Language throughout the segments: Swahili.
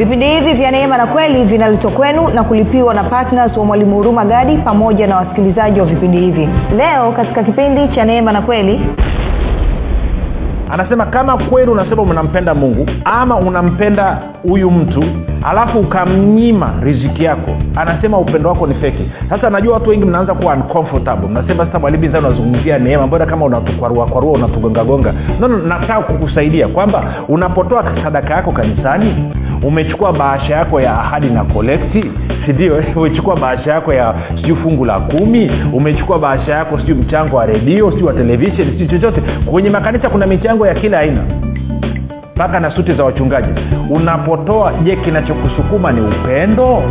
vipindi hivi vya neema na kweli vinaletwa kwenu na kulipiwa na ptns wa mwalimu huruma gadi pamoja na wasikilizaji wa vipindi hivi. Leo katika kipindi cha neema na kweli anasema kama kweli unasema unampenda mungu ama unampenda huyu mtu alafu ukamnyima riziki yako. Anasema upendo wako ni feki sasa najua watu wengi mnaanza kuwa uncomfortable. Mnasema sasa mwalimu sasa unazungumzia neema. Mbona kama unatukwarua kwarua unatugongagonga? No, nataka kukusaidia kwamba unapotoa sadaka yako kanisani umechukua bahasha yako ya ahadi na kolekti sindio umechukua bahasha yako ya sijui fungu la kumi umechukua bahasha yako sijui mchango wa redio sijui wa televisheni sijui chochote. Kwenye makanisa kuna michango ya kila aina mpaka na suti za wachungaji. Unapotoa je kinachokusukuma ni upendo?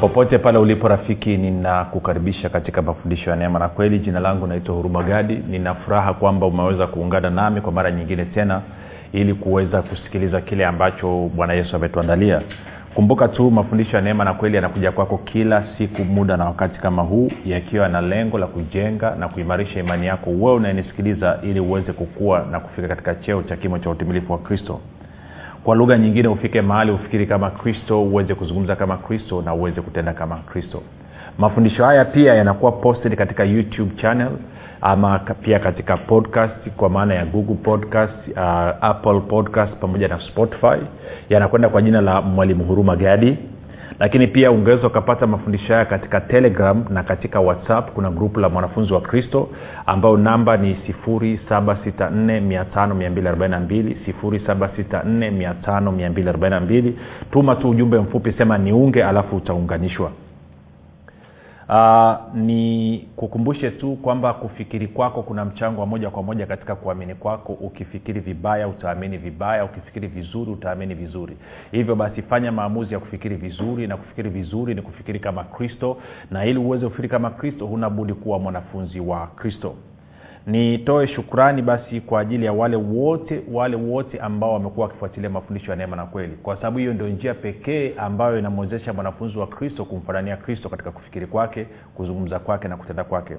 Popote pale ulipo rafiki ninakukaribisha katika mafundisho ya neema na kweli. Jina langu naitwa huruma gadi. Nina furaha kwamba umeweza kuungana nami kwa mara nyingine tena ili kuweza kusikiliza kile ambacho bwana yesu ametuandalia kumbuka tu mafundisho ya neema na kweli yanakuja kwako kila siku muda na wakati kama huu yakiwa na lengo la kujenga na kuimarisha imani yako wewe unayenisikiliza ili uweze kukua na kufika katika cheo cha kimo cha utimilifu wa kristo. Kwa lugha nyingine ufike mahali ufikiri kama kristo uweze kuzungumza kama kristo na uweze kutenda kama kristo. Mafundisho haya pia yanakuwa posted katika youtube channel ama pia katika podcast kwa maana ya google podcast uh, apple podcast pamoja na spotify yanakwenda kwa jina la mwalimu huruma gadi. Lakini pia ungeweza ukapata mafundisho haya katika telegram na katika whatsapp. Kuna grupu la mwanafunzi wa kristo ambayo namba ni 7645242 7645242 tuma tu ujumbe mfupi sema niunge alafu utaunganishwa Uh, ni kukumbushe tu kwamba kufikiri kwako kuna mchango wa moja kwa moja katika kuamini kwako. Ukifikiri vibaya utaamini vibaya. Ukifikiri vizuri utaamini vizuri. Hivyo basi fanya maamuzi ya kufikiri vizuri na kufikiri vizuri ni kufikiri kama kristo. Na ili uweze kufikiri kama kristo huna budi kuwa mwanafunzi wa kristo nitoe shukrani basi kwa ajili ya wale wote wale wote ambao wamekuwa wakifuatilia mafundisho ya neema na kweli. Kwa sababu hiyo ndio njia pekee ambayo inamwezesha mwanafunzi wa kristo kumfanania kristo katika kufikiri kwake kuzungumza kwake na kutenda kwake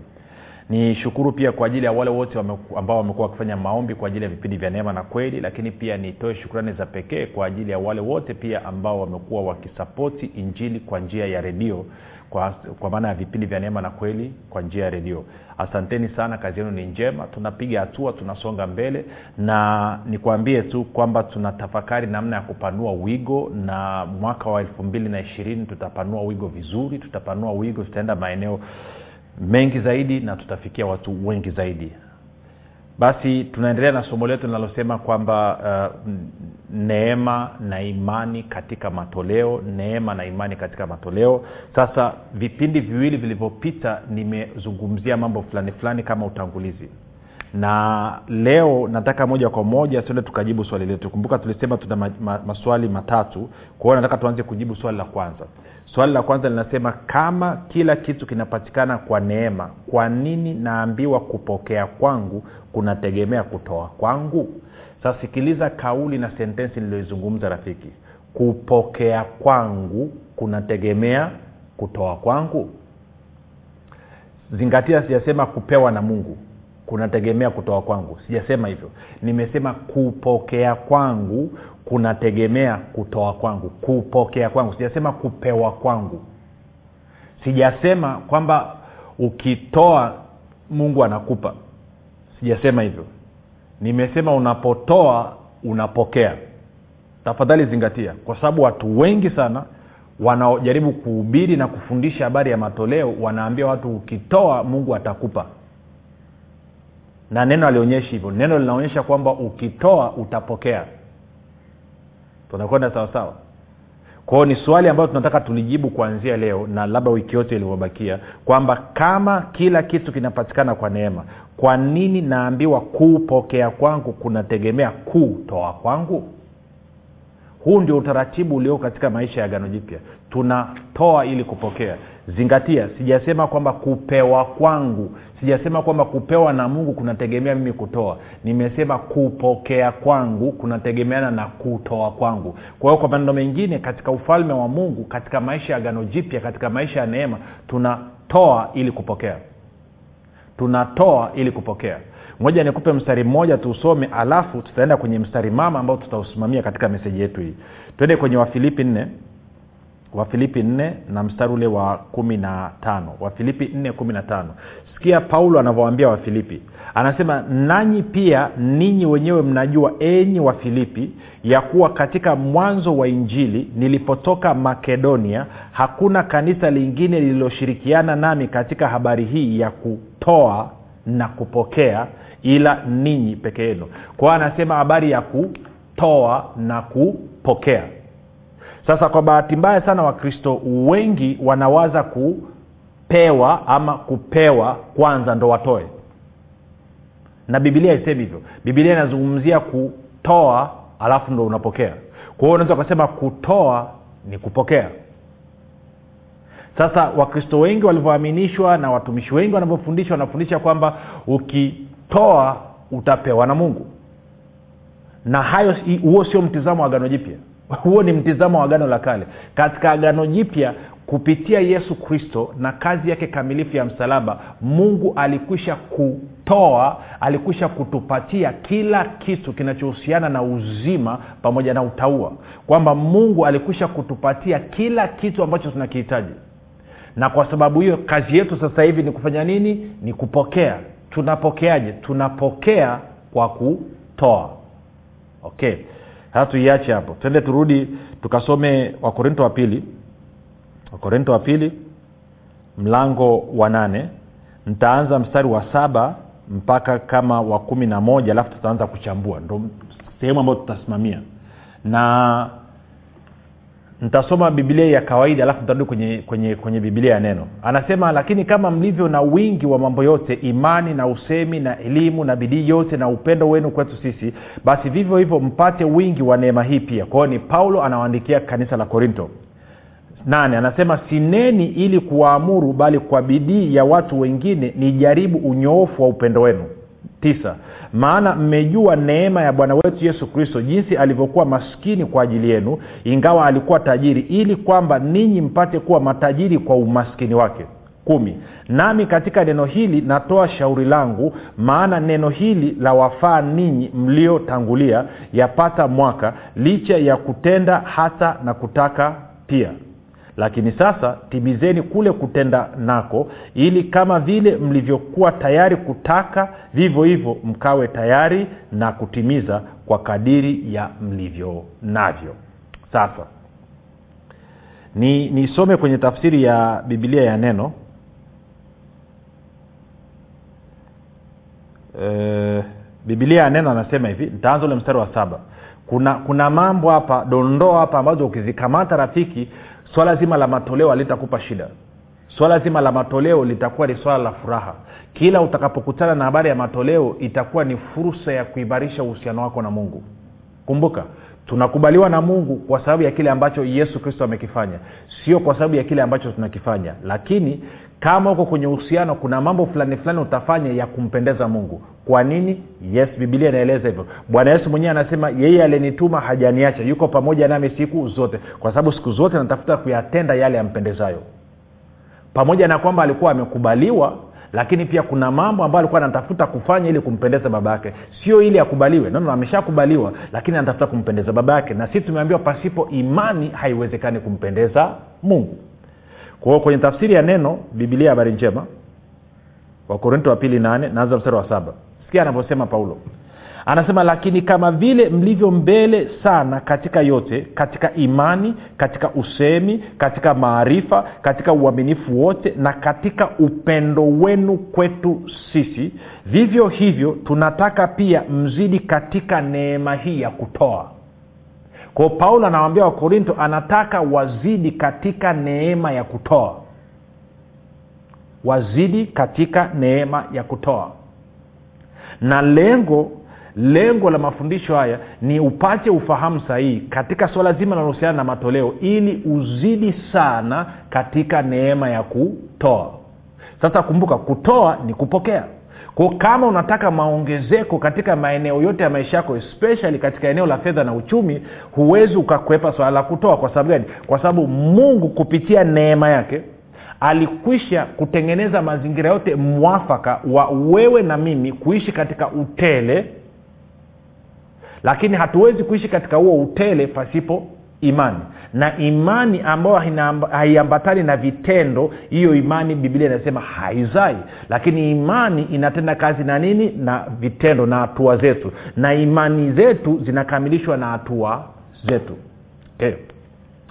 ni shukuru pia kwa ajili ya wale wote ambao wamekuwa wakifanya maombi kwa ajili ya vipindi vya neema na kweli lakini pia nitoe shukrani za pekee kwa ajili ya wale wote pia ambao wamekuwa wakisapoti injili kwa njia ya redio kwa, kwa maana ya vipindi vya neema na kweli kwa njia ya redio. Asanteni sana kazi yenu ni njema tunapiga hatua tunasonga mbele na nikwambie tu kwamba tunatafakari namna ya kupanua wigo na mwaka wa elfu mbili na ishirini tutapanua wigo vizuri tutapanua wigo tutaenda maeneo mengi zaidi na tutafikia watu wengi zaidi. Basi tunaendelea na somo letu linalosema kwamba uh, neema na imani katika matoleo neema na imani katika matoleo. Sasa vipindi viwili vilivyopita nimezungumzia mambo fulani fulani kama utangulizi. Na leo nataka moja kwa moja tuende tukajibu swali letu. Kumbuka tulisema tuna ma, ma, maswali matatu. Kwa hiyo nataka tuanze kujibu swali la kwanza swali la kwanza linasema kama kila kitu kinapatikana kwa neema kwa nini naambiwa kupokea kwangu kunategemea kutoa kwangu? Sasikiliza kauli na sentensi niliyoizungumza rafiki. Kupokea kwangu kunategemea kutoa kwangu. Zingatia sijasema kupewa na mungu kunategemea kutoa kwangu. Sijasema hivyo. Nimesema kupokea kwangu kunategemea kutoa kwangu. Kupokea kwangu. Sijasema kupewa kwangu. Sijasema kwamba ukitoa mungu anakupa. Sijasema hivyo. Nimesema unapotoa unapokea. Tafadhali zingatia. Kwa sababu watu wengi sana wanaojaribu kuhubiri na kufundisha habari ya matoleo wanaambia watu ukitoa mungu atakupa na neno alionyeshi hivyo. Neno linaonyesha kwamba ukitoa utapokea. Tunakwenda sawasawa kwao ni swali ambayo tunataka tulijibu kuanzia leo na labda wiki yote ilivyobakia kwamba kama kila kitu kinapatikana kwa neema kwa nini naambiwa kupokea kwangu kunategemea kutoa kwangu? Huu ndio utaratibu ulioko katika maisha ya gano jipya. Tunatoa ili kupokea zingatia sijasema kwamba kupewa kwangu sijasema kwamba kupewa na mungu kunategemea mimi kutoa. Nimesema kupokea kwangu kunategemeana na kutoa kwangu. Kwa hiyo kwa maneno mengine katika ufalme wa mungu katika maisha ya gano jipya katika maisha ya neema tunatoa ili kupokea. Tunatoa ili kupokea. Moja nikupe mstari mmoja tuusome alafu tutaenda kwenye mstari mama ambao tutausimamia katika meseji yetu hii. Twende kwenye wafilipi nne wafilipi 4 na mstari ule wa kumi na tano. Wafilipi nne kumi na tano. Sikia paulo anavyowaambia wafilipi anasema nanyi pia ninyi wenyewe mnajua enyi wafilipi ya kuwa katika mwanzo wa injili nilipotoka makedonia hakuna kanisa lingine lililoshirikiana nami katika habari hii ya kutoa na kupokea ila ninyi peke yenu. Kwao anasema habari ya kutoa na kupokea sasa kwa bahati mbaya sana wakristo wengi wanawaza kupewa ama kupewa kwanza ndo watoe. Na bibilia haisemi hivyo. Bibilia inazungumzia kutoa alafu ndo unapokea. Kwa hiyo unaweza ukasema kutoa ni kupokea. Sasa wakristo wengi walivyoaminishwa na watumishi wengi wanavyofundishwa wanafundisha kwamba ukitoa utapewa na mungu. Na hayo huo sio mtizamo wa agano jipya huo ni mtizamo wa agano la kale. Katika agano jipya kupitia yesu kristo na kazi yake kamilifu ya msalaba mungu alikwisha kutoa alikwisha kutupatia kila kitu kinachohusiana na uzima pamoja na utaua kwamba mungu alikwisha kutupatia kila kitu ambacho tunakihitaji. Na kwa sababu hiyo kazi yetu sasa hivi ni kufanya nini? Ni kupokea. Tunapokeaje? Tunapokea kwa kutoa. Okay sasa tuiache hapo. Twende turudi tukasome wakorinto wa pili. Wakorinto wa pili mlango wa nane. Ntaanza mstari wa saba mpaka kama wa kumi na moja alafu tutaanza kuchambua. Ndo sehemu ambayo tutasimamia. Na ntasoma bibilia ya kawaida alafu nitarudi kwenye, kwenye, kwenye bibilia ya neno. Anasema lakini kama mlivyo na wingi wa mambo yote imani na usemi na elimu na bidii yote na upendo wenu kwetu sisi basi vivyo hivyo mpate wingi wa neema hii pia. Kwa hiyo ni paulo anawaandikia kanisa la korinto. Nane anasema sineni ili kuwaamuru bali kwa bidii ya watu wengine ni jaribu unyoofu wa upendo wenu tisa. Maana mmejua neema ya bwana wetu yesu kristo jinsi alivyokuwa maskini kwa ajili yenu ingawa alikuwa tajiri ili kwamba ninyi mpate kuwa matajiri kwa umaskini wake. Kumi. Nami katika neno hili natoa shauri langu maana neno hili la wafaa ninyi mliotangulia yapata mwaka licha ya kutenda hata na kutaka pia lakini sasa timizeni kule kutenda nako ili kama vile mlivyokuwa tayari kutaka vivyo hivyo mkawe tayari na kutimiza kwa kadiri ya mlivyo navyo. Sasa ni nisome kwenye tafsiri ya bibilia ya neno. E, bibilia ya neno anasema hivi nitaanza ule mstari wa saba. Kuna kuna mambo hapa dondoo hapa ambazo ukizikamata rafiki swala zima la matoleo halitakupa shida. Swala zima la matoleo litakuwa ni swala la furaha. Kila utakapokutana na habari ya matoleo itakuwa ni fursa ya kuimarisha uhusiano wako na mungu. Kumbuka tunakubaliwa na mungu kwa sababu ya kile ambacho yesu kristo amekifanya. Sio kwa sababu ya kile ambacho tunakifanya. Lakini kama huko kwenye uhusiano kuna mambo fulani fulani utafanya ya kumpendeza mungu. Kwa nini? Yes bibilia inaeleza hivyo. Bwana yesu mwenyewe anasema yeye alinituma hajaniacha. Yuko pamoja nami siku zote. Kwa sababu siku zote natafuta kuyatenda yale yampendezayo. Pamoja na kwamba alikuwa amekubaliwa lakini pia kuna mambo ambayo alikuwa anatafuta kufanya ili kumpendeza baba yake. Sio ili akubaliwe. Nono ameshakubaliwa lakini anatafuta kumpendeza baba yake. Na sisi tumeambiwa pasipo imani haiwezekani kumpendeza mungu kwa hiyo kwenye tafsiri ya neno bibilia habari njema. Wakorinto wa pili nane naanza mstari wa saba. Sikia anavyosema paulo. Anasema lakini kama vile mlivyo mbele sana katika yote katika imani katika usemi katika maarifa katika uaminifu wote na katika upendo wenu kwetu sisi vivyo hivyo tunataka pia mzidi katika neema hii ya kutoa kwao paulo anawambia wakorinto anataka wazidi katika neema ya kutoa. Wazidi katika neema ya kutoa. Na lengo lengo la mafundisho haya ni upate ufahamu sahihi katika swala zima linalohusiana na matoleo ili uzidi sana katika neema ya kutoa. Sasa kumbuka kutoa ni kupokea ko kama unataka maongezeko katika maeneo yote ya maisha yako especially katika eneo la fedha na uchumi huwezi ukakwepa swala la kutoa. Kwa sababu gani? Kwa sababu mungu kupitia neema yake alikwisha kutengeneza mazingira yote mwafaka wa wewe na mimi kuishi katika utele. Lakini hatuwezi kuishi katika huo utele pasipo imani na imani ambayo haiambatani na vitendo hiyo imani biblia inasema haizai. Lakini imani inatenda kazi na nini? Na vitendo na hatua zetu. Na imani zetu zinakamilishwa na hatua zetu. Okay.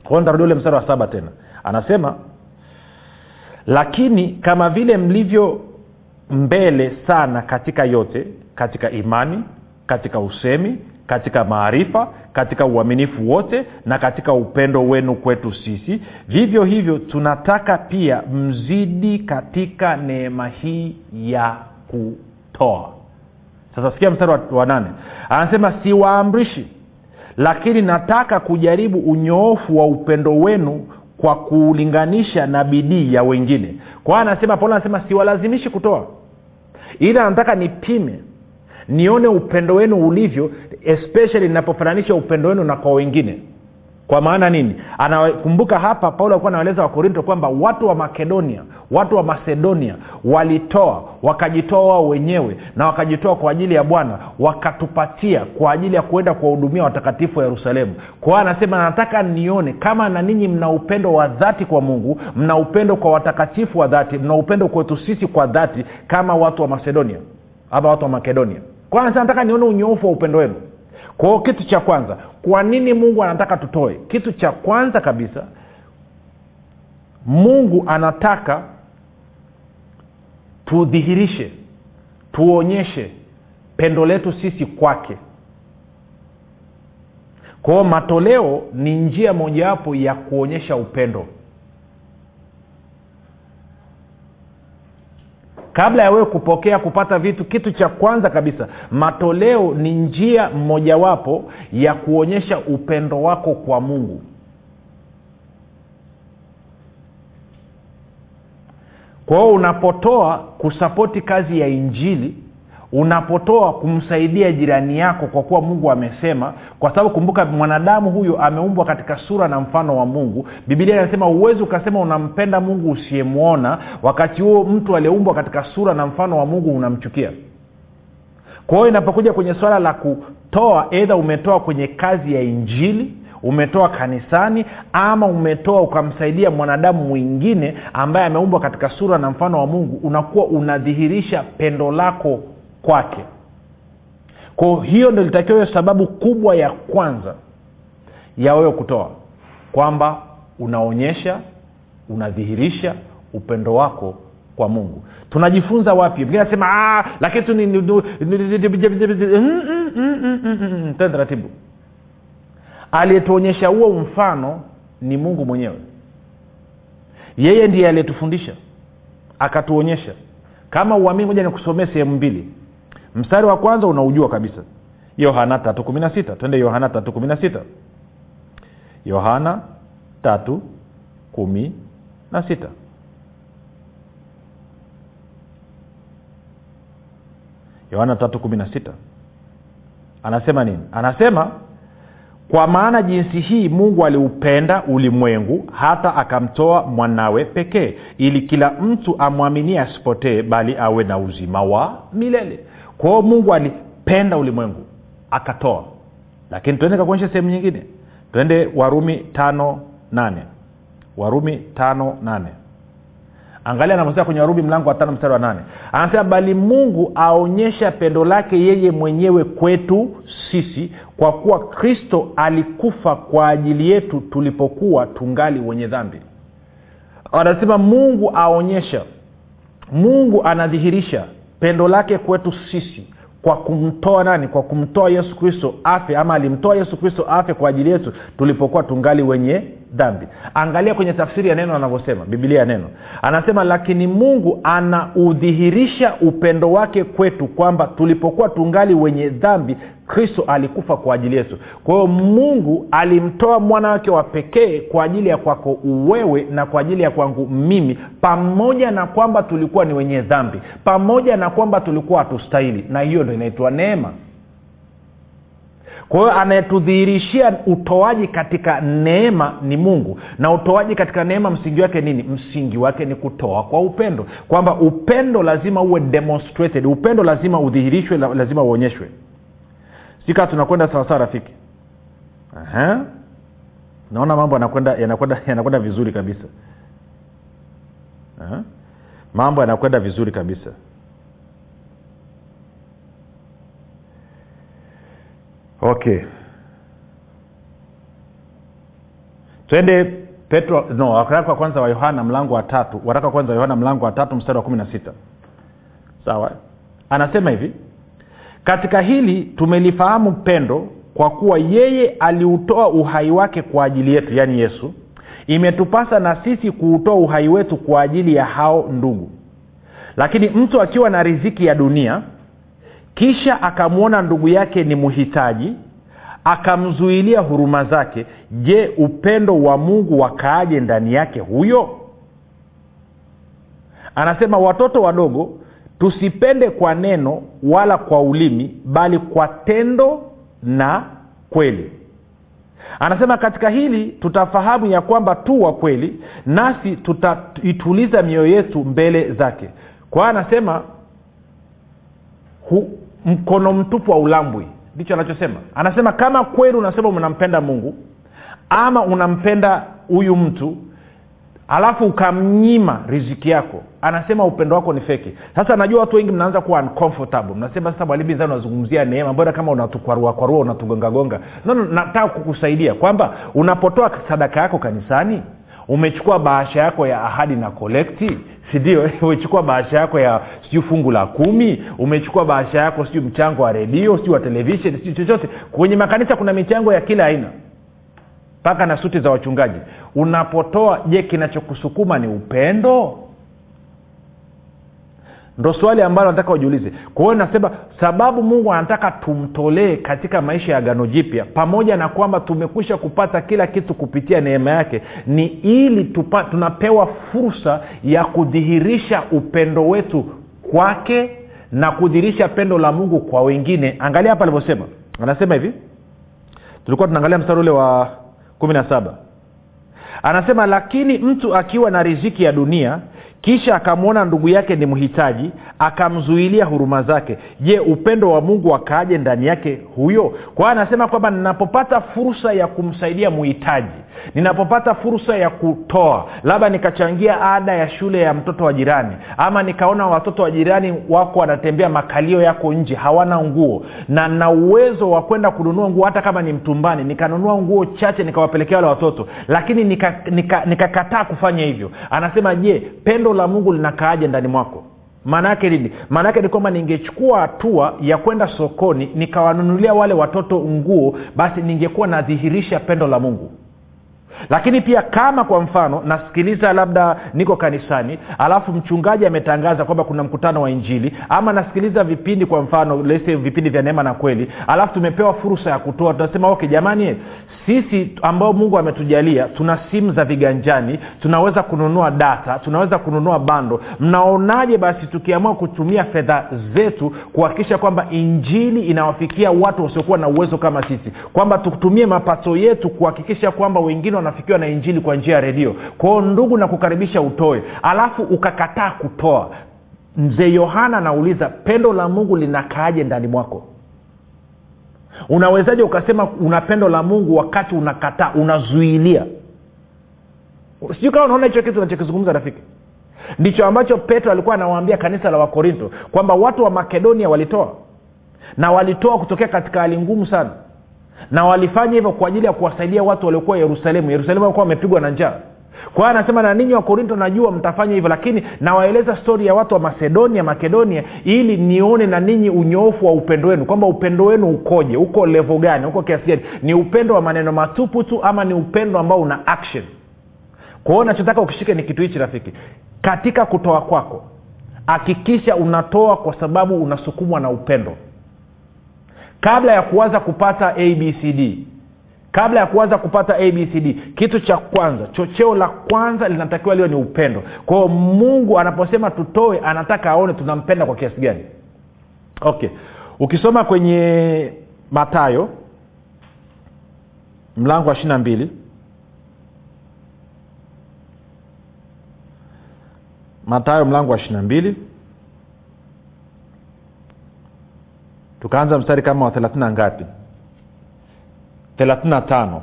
kwao ule mstari wa saba tena. Anasema lakini kama vile mlivyo mbele sana katika yote katika imani katika usemi katika maarifa katika uaminifu wote na katika upendo wenu kwetu sisi. Vivyo hivyo tunataka pia mzidi katika neema hii ya kutoa. Sasa sikia mstari wa, wa nane. Anasema siwaamrishi lakini nataka kujaribu unyoofu wa upendo wenu kwa kuulinganisha na bidii ya wengine. Kwa anasema paulo anasema siwalazimishi kutoa ila nataka nipime nione upendo wenu ulivyo especially ninapofananisha upendo wenu na kwa wengine. Kwa maana nini? Anakumbuka hapa paulo alikuwa anaeleza wakorinto kwamba watu wa makedonia watu wa macedonia walitoa wakajitoa wao wenyewe na wakajitoa kwa ajili ya bwana wakatupatia kwa ajili ya kuenda kuwahudumia watakatifu wa yerusalemu. Kwa anasema nataka nione kama na ninyi mna upendo wa dhati kwa mungu mna upendo kwa watakatifu wa dhati mna upendo kwetu sisi kwa dhati kama watu wa macedonia ama watu wa makedonia kwa anasema nataka nione unyoofu wa upendo wenu. Kwao kitu cha kwanza kwa nini mungu anataka tutoe? Kitu cha kwanza kabisa mungu anataka tudhihirishe tuonyeshe pendo letu sisi kwake. Kwao matoleo ni njia mojawapo ya kuonyesha upendo kabla ya wewe kupokea kupata vitu kitu cha kwanza kabisa matoleo ni njia mojawapo ya kuonyesha upendo wako kwa mungu. Kwa hiyo unapotoa kusapoti kazi ya injili unapotoa kumsaidia jirani yako kwa kuwa mungu amesema kwa sababu kumbuka mwanadamu huyu ameumbwa katika sura na mfano wa mungu. Bibilia inasema huwezi ukasema unampenda mungu usiyemwona wakati huo mtu aliyeumbwa katika sura na mfano wa mungu unamchukia. Kwa hiyo inapokuja kwenye swala la kutoa edha umetoa kwenye kazi ya injili umetoa kanisani ama umetoa ukamsaidia mwanadamu mwingine ambaye ameumbwa katika sura na mfano wa mungu unakuwa unadhihirisha pendo lako kwake kwao hiyo ndo litakiwa hiyo sababu kubwa ya kwanza ya wewe kutoa kwamba unaonyesha unadhihirisha upendo wako kwa mungu tunajifunza wapi mgine anasema lakini tu tena taratibu aliyetuonyesha huo mfano ni mungu mwenyewe yeye ndiye aliyetufundisha akatuonyesha kama uamini moja nikusomee sehemu mbili mstari wa kwanza unaujua kabisa. Yohana tatu kumi na sita. Twende yohana tatu kumi na sita. Yohana tatu kumi na sita. Yohana tatu kumi na sita. Anasema nini? Anasema kwa maana jinsi hii mungu aliupenda ulimwengu hata akamtoa mwanawe pekee ili kila mtu amwaminie asipotee bali awe na uzima wa milele kwa hiyo mungu alipenda ulimwengu akatoa. Lakini tuende kakuonyesha sehemu nyingine. Twende warumi tano nane. Warumi tano nane. Angalia anavyosema kwenye warumi mlango wa tano mstari wa nane. Anasema bali mungu aonyesha pendo lake yeye mwenyewe kwetu sisi kwa kuwa kristo alikufa kwa ajili yetu tulipokuwa tungali wenye dhambi. Anasema mungu aonyesha. Mungu anadhihirisha pendo lake kwetu sisi kwa kumtoa nani? Kwa kumtoa yesu kristo afe ama alimtoa yesu kristo afe kwa ajili yetu tulipokuwa tungali wenye dhambi. Angalia kwenye tafsiri ya neno anavyosema bibilia ya neno. Anasema lakini mungu anaudhihirisha upendo wake kwetu kwamba tulipokuwa tungali wenye dhambi kristo alikufa kwa ajili yetu. Kwa hiyo mungu alimtoa mwana wake wa pekee kwa ajili ya kwako wewe na kwa ajili ya kwangu mimi pamoja na kwamba tulikuwa ni wenye dhambi pamoja na kwamba tulikuwa hatustahili. Na hiyo ndo inaitwa neema kwa hiyo anayetudhihirishia utoaji katika neema ni mungu. Na utoaji katika neema msingi wake nini? Msingi wake ni kutoa kwa upendo. Kwamba upendo lazima uwe demonstrated. Upendo lazima udhihirishwe lazima uonyeshwe. Sikaa tunakwenda sawasawa rafiki. Aha. naona mambo yanakwenda yanakwenda vizuri kabisa. Aha. mambo yanakwenda vizuri kabisa okay. Twende petro no waraka wa kwanza wa yohana mlango wa tatu waraka wa kwanza wa yohana mlango wa tatu mstari wa kumi na sita. Sawa? Anasema hivi katika hili tumelifahamu pendo kwa kuwa yeye aliutoa uhai wake kwa ajili yetu yaani yesu imetupasa na sisi kuutoa uhai wetu kwa ajili ya hao ndugu. Lakini mtu akiwa na riziki ya dunia kisha akamwona ndugu yake ni mhitaji akamzuilia huruma zake. Je upendo wa mungu wakaaje ndani yake huyo? Anasema watoto wadogo tusipende kwa neno wala kwa ulimi bali kwa tendo na kweli. Anasema katika hili tutafahamu ya kwamba tu wa kweli nasi tutaituliza mioyo yetu mbele zake. Kwa hiyo anasema hu, mkono mtupu wa ulambwi ndicho anachosema. Anasema kama kweli unasema unampenda mungu ama unampenda huyu mtu alafu ukamnyima riziki yako anasema upendo wako ni feki. Sasa najua watu wengi mnaanza kuwa uncomfortable. Mnasema sasa mwalimu zani unazungumzia neema mbona kama unatukwarua kwarua unatugongagonga no, no, nataka kukusaidia kwamba unapotoa sadaka yako kanisani umechukua bahasha yako ya ahadi na kolekti sindio umechukua bahasha yako ya sijui fungu la kumi? Umechukua bahasha yako sijui mchango wa redio sijui wa televishen sijui chochote. Kwenye makanisa kuna michango ya kila aina. Mpaka na suti za wachungaji. Unapotoa je kinachokusukuma ni upendo ndo swali ambalo nataka ujiulize. Kwa hiyo nasema sababu mungu anataka tumtolee katika maisha ya gano jipya pamoja na kwamba tumekwisha kupata kila kitu kupitia neema yake ni ili tupa, tunapewa fursa ya kudhihirisha upendo wetu kwake na kudhihirisha pendo la mungu kwa wengine. Angalia hapa alivyosema. Anasema hivi. Tulikuwa tunaangalia mstari ule wa kumi na saba. Anasema lakini mtu akiwa na riziki ya dunia kisha akamwona ndugu yake ni mhitaji akamzuilia huruma zake. Je upendo wa mungu akaaje ndani yake huyo? Kwa anasema kwamba ninapopata fursa ya kumsaidia mhitaji ninapopata fursa ya kutoa labda nikachangia ada ya shule ya mtoto wa jirani ama nikaona watoto wa jirani wako wanatembea makalio yako nje hawana nguo na na uwezo wa kwenda kununua nguo hata kama ni mtumbani nikanunua nguo chache nikawapelekea wale watoto lakini nikakataa nika, nika, nika kufanya hivyo. Anasema je pendo la mungu linakaaje ndani mwako? Maana yake nini? Maana yake ni kwamba ningechukua hatua ya kwenda sokoni nikawanunulia wale watoto nguo basi ningekuwa nadhihirisha pendo la mungu lakini pia kama kwa mfano nasikiliza labda niko kanisani alafu mchungaji ametangaza kwamba kuna mkutano wa injili ama nasikiliza vipindi kwa mfano lese vipindi vya neema na kweli alafu tumepewa fursa ya kutoa tunasema okay jamani sisi ambao mungu ametujalia tuna simu za viganjani tunaweza kununua data tunaweza kununua bando. Mnaonaje basi tukiamua kutumia fedha zetu kuhakikisha kwamba injili inawafikia watu wasiokuwa na uwezo kama sisi? Kwamba tutumie mapato yetu kuhakikisha kwamba wengine wanafikiwa na injili kwa njia ya redio. Kwao ndugu na kukaribisha utoe. Alafu ukakataa kutoa. Mzee yohana anauliza pendo la mungu linakaaje ndani mwako? Unawezaje ukasema una pendo la mungu wakati unakataa unazuilia? Sijui kama unaona hicho kitu unachokizungumza rafiki. Ndicho ambacho petro alikuwa anawaambia kanisa la wakorinto kwamba watu wa makedonia walitoa. Na walitoa kutokea katika hali ngumu sana na walifanya hivyo kwa ajili ya kuwasaidia watu waliokuwa yerusalemu. Yerusalemu walikuwa wamepigwa na njaa. Kwa hiyo anasema na ninyi wakorinto najua mtafanya hivyo lakini nawaeleza stori ya watu wa macedonia makedonia ili nione na ninyi unyoofu wa upendo wenu. Kwamba upendo wenu ukoje? Uko levo gani? Uko kiasi gani? Ni upendo wa maneno matupu tu ama ni upendo ambao una action? Kwa hiyo nachotaka ukishike ni kitu hichi rafiki. Katika kutoa kwako hakikisha unatoa kwa sababu unasukumwa na upendo kabla ya kuanza kupata abcd kabla ya kuanza kupata abcd kitu cha kwanza chocheo la kwanza linatakiwa liwe ni upendo. Kwa hiyo mungu anaposema tutoe anataka aone tunampenda kwa kiasi gani. Okay. Ukisoma kwenye matayo mlango wa ishiri na mbili. Matayo mlango wa ishiri na mbili tukaanza mstari kama wa thelathini na ngapi? Thelathini na tano.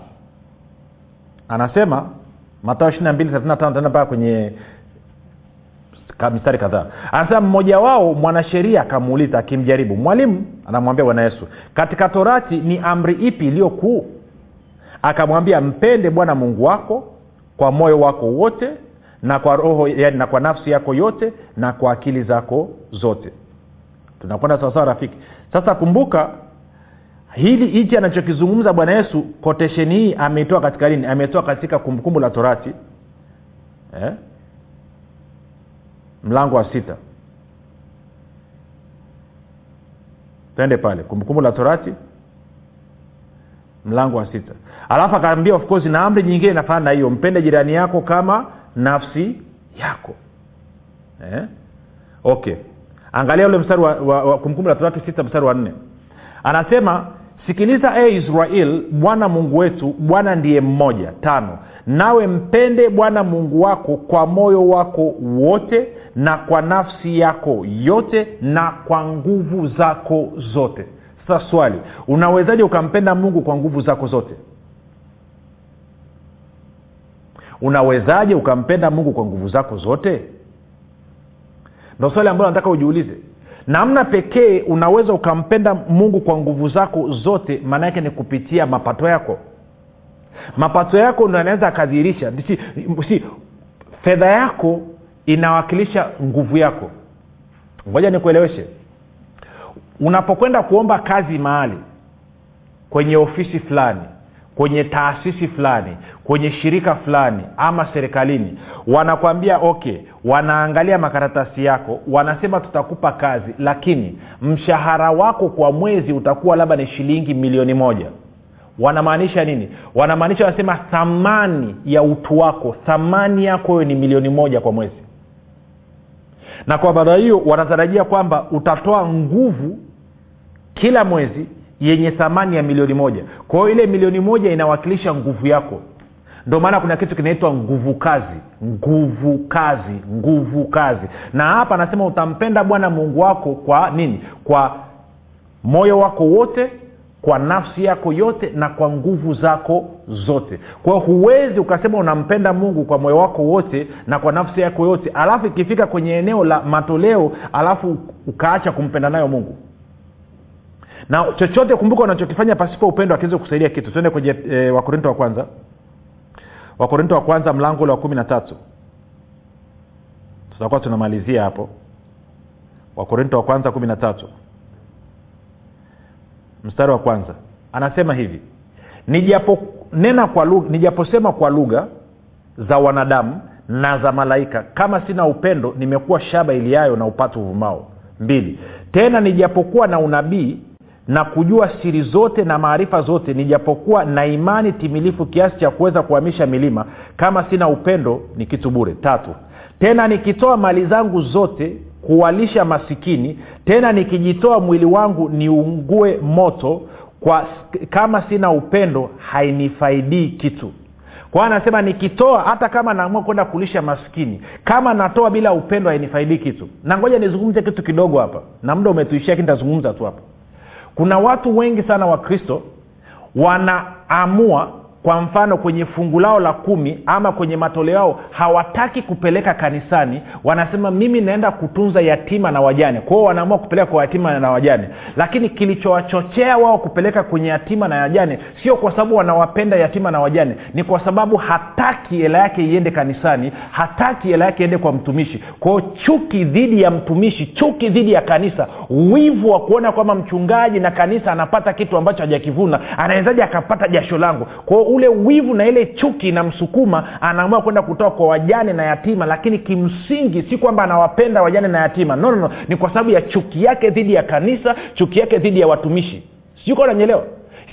Anasema matao ishiri na mbili thelathini tano taenda mpaka kwenye mistari kadhaa. Anasema mmoja wao mwanasheria akamuuliza akimjaribu mwalimu anamwambia bwana yesu katika torati ni amri ipi iliyo kuu? Akamwambia mpende bwana mungu wako kwa moyo wako wote na kwa roho yani na kwa nafsi yako yote na kwa akili zako zote. Tunakwenda sawasawa rafiki sasa kumbuka hili hichi anachokizungumza bwana yesu kotesheni hii ameitoa katika nini ametoa katika kumbukumbu la torati eh? mlango wa sita. Twende pale. Kumbukumbu la torati mlango wa sita. Alafu akaambia of course na amri nyingine inafanana na hiyo. Mpende jirani yako kama nafsi yako eh? okay angalia ule mstari wa, wa, wa kumbukumbu la torati sita mstari wa nne. Anasema sikiliza e israel bwana mungu wetu bwana ndiye mmoja. Tano nawe mpende bwana mungu wako kwa moyo wako wote na kwa nafsi yako yote na kwa nguvu zako zote. Sasa swali unawezaje ukampenda mungu kwa nguvu zako zote? Unawezaje ukampenda mungu kwa nguvu zako zote ndo swali ambalo nataka ujiulize. Namna pekee unaweza ukampenda mungu kwa nguvu zako zote maana yake ni kupitia mapato yako. Mapato yako ndo anaweza akadhihirisha si, si fedha yako inawakilisha nguvu yako. Ngoja nikueleweshe. Unapokwenda kuomba kazi mahali kwenye ofisi fulani kwenye taasisi fulani kwenye shirika fulani ama serikalini wanakwambia okay wanaangalia makaratasi yako wanasema tutakupa kazi lakini mshahara wako kwa mwezi utakuwa labda ni shilingi milioni moja. Wanamaanisha nini? Wanamaanisha wanasema thamani ya utu wako thamani yako hyo ni milioni moja kwa mwezi. Na kwa maana hiyo wanatarajia kwamba utatoa nguvu kila mwezi yenye thamani ya milioni moja. Kwa hiyo ile milioni moja inawakilisha nguvu yako. Ndio maana kuna kitu kinaitwa nguvu kazi. Nguvu kazi nguvu kazi. Na hapa anasema utampenda bwana mungu wako kwa nini? Kwa moyo wako wote kwa nafsi yako yote na kwa nguvu zako zote. Kwao huwezi ukasema unampenda mungu kwa moyo wako wote na kwa nafsi yako yote alafu ikifika kwenye eneo la matoleo alafu ukaacha kumpenda nayo mungu na chochote kumbuka unachokifanya pasipo upendo akiweze kusaidia kitu. Tuende kwenye e, wakorinto wa kwanza. Wakorinto wa kwanza mlango ule wa kumi na tatu. Tutakuwa tunamalizia hapo. Wakorinto wa kwanza kumi na tatu. Mstari wa kwanza. Anasema hivi. Nijaponena kwa lugha nijaposema kwa lugha za wanadamu na za malaika kama sina upendo nimekuwa shaba iliyayo na upatu uvumao. Mbili. Tena nijapokuwa na unabii na kujua siri zote na maarifa zote nijapokuwa na imani timilifu kiasi cha kuweza kuhamisha milima kama sina upendo ni kitu bure. Tatu tena nikitoa mali zangu zote kuwalisha masikini tena nikijitoa mwili wangu niungue moto kwa kama sina upendo hainifaidii kitu. Kwa anasema nikitoa hata kama naamua kwenda kulisha maskini kama natoa bila upendo hainifaidii kitu. Na ngoja nizungumze kitu kidogo hapa. Na muda umetuishia lakini tazungumza tu hapa kuna watu wengi sana wa kristo wanaamua kwa mfano kwenye fungu lao la kumi ama kwenye matoleo yao hawataki kupeleka kanisani. Wanasema mimi naenda kutunza yatima na wajane. Kwao wanaamua kupeleka kwa yatima na wajane. Lakini kilichowachochea wao kupeleka kwenye yatima na wajane sio kwa sababu wanawapenda yatima na wajane ni kwa sababu hataki hela yake iende kanisani hataki hela yake iende kwa mtumishi. Kwao chuki dhidi ya mtumishi chuki dhidi ya kanisa wivu wa kuona kwamba mchungaji na kanisa anapata kitu ambacho hajakivuna anawezaji akapata jasho langu? Kwao ule wivu na ile chuki inamsukuma anaamua kwenda kutoa kwa wajane na yatima lakini kimsingi si kwamba anawapenda wajane na yatima. No, no, no. ni kwa sababu ya chuki yake dhidi ya kanisa chuki yake dhidi ya watumishi. Siuko unanyelewa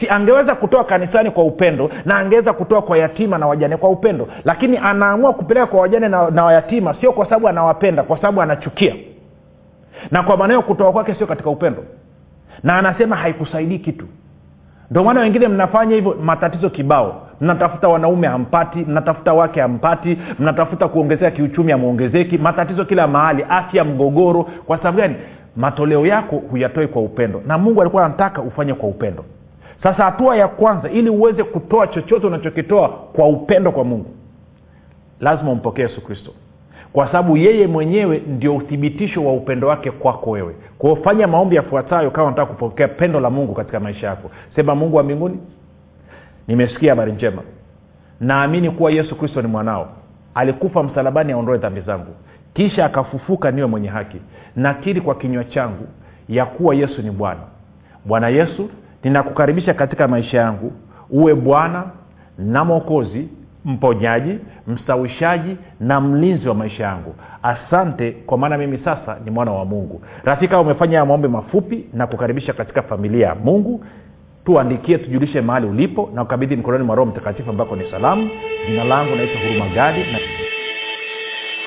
si angeweza kutoa kanisani kwa upendo na angeweza kutoa kwa yatima na wajane kwa upendo. Lakini anaamua kupeleka kwa wajane na, na wayatima sio kwa sababu anawapenda kwa sababu anachukia. Na kwa maana hiyo kutoa kwake sio katika upendo. Na anasema haikusaidii kitu ndio maana wengine mnafanya hivyo matatizo kibao. Mnatafuta wanaume hampati mnatafuta wake hampati mnatafuta kuongezeka kiuchumi amwongezeki matatizo kila mahali afya mgogoro. Kwa sababu gani? Matoleo yako huyatoi kwa upendo na mungu alikuwa anataka ufanye kwa upendo. Sasa hatua ya kwanza ili uweze kutoa chochote unachokitoa kwa upendo kwa mungu lazima umpokee yesu kristo kwa sababu yeye mwenyewe ndio uthibitisho wa upendo wake kwako wewe. Kwao fanya maombi yafuatayo kama unataka kupokea pendo la mungu katika maisha yako. Sema mungu wa mbinguni nimesikia habari njema. Naamini kuwa yesu kristo ni mwanao. Alikufa msalabani aondoe dhambi zangu. Kisha akafufuka niwe mwenye haki. Nakiri kwa kinywa changu ya kuwa yesu ni bwana. Bwana yesu ninakukaribisha katika maisha yangu. Uwe bwana na mwokozi mponyaji mstawishaji na mlinzi wa maisha yangu. Asante kwa maana mimi sasa ni mwana wa mungu. Rafika umefanya ya maombi mafupi na kukaribisha katika familia ya mungu. Tuandikie tujulishe mahali ulipo na ukabidhi mkononi mwa roho mtakatifu ambako ni salamu. Jina langu naitwa huruma gadi na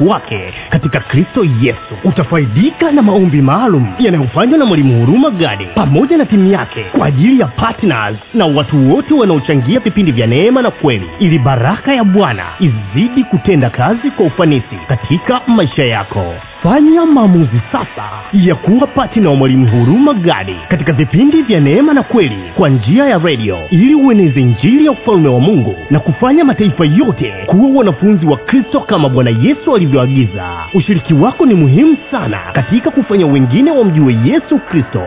wake. Katika kristo yesu utafaidika na maombi maalum yanayofanywa na mwalimu huruma gadi pamoja na timu yake kwa ajili ya patnas na watu wote wanaochangia vipindi vya neema na kweli ili baraka ya bwana izidi kutenda kazi kwa ufanisi katika maisha yako. Fanya maamuzi sasa ya kuwa patina wa mwalimu huruma gadi katika vipindi vya neema na kweli kwa njia ya redio ili ueneze njiri ya ufalme wa mungu na kufanya mataifa yote kuwa wanafunzi wa kristo kama bwana yesu alivyoagiza ushiriki wako ni muhimu sana katika kufanya wengine wamjue yesu kristo.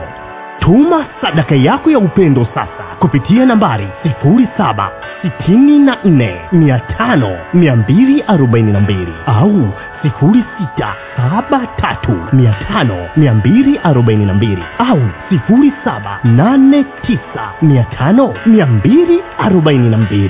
Tuma sadaka yako ya upendo sasa kupitia nambari 7645242 au 6735242 au 7895242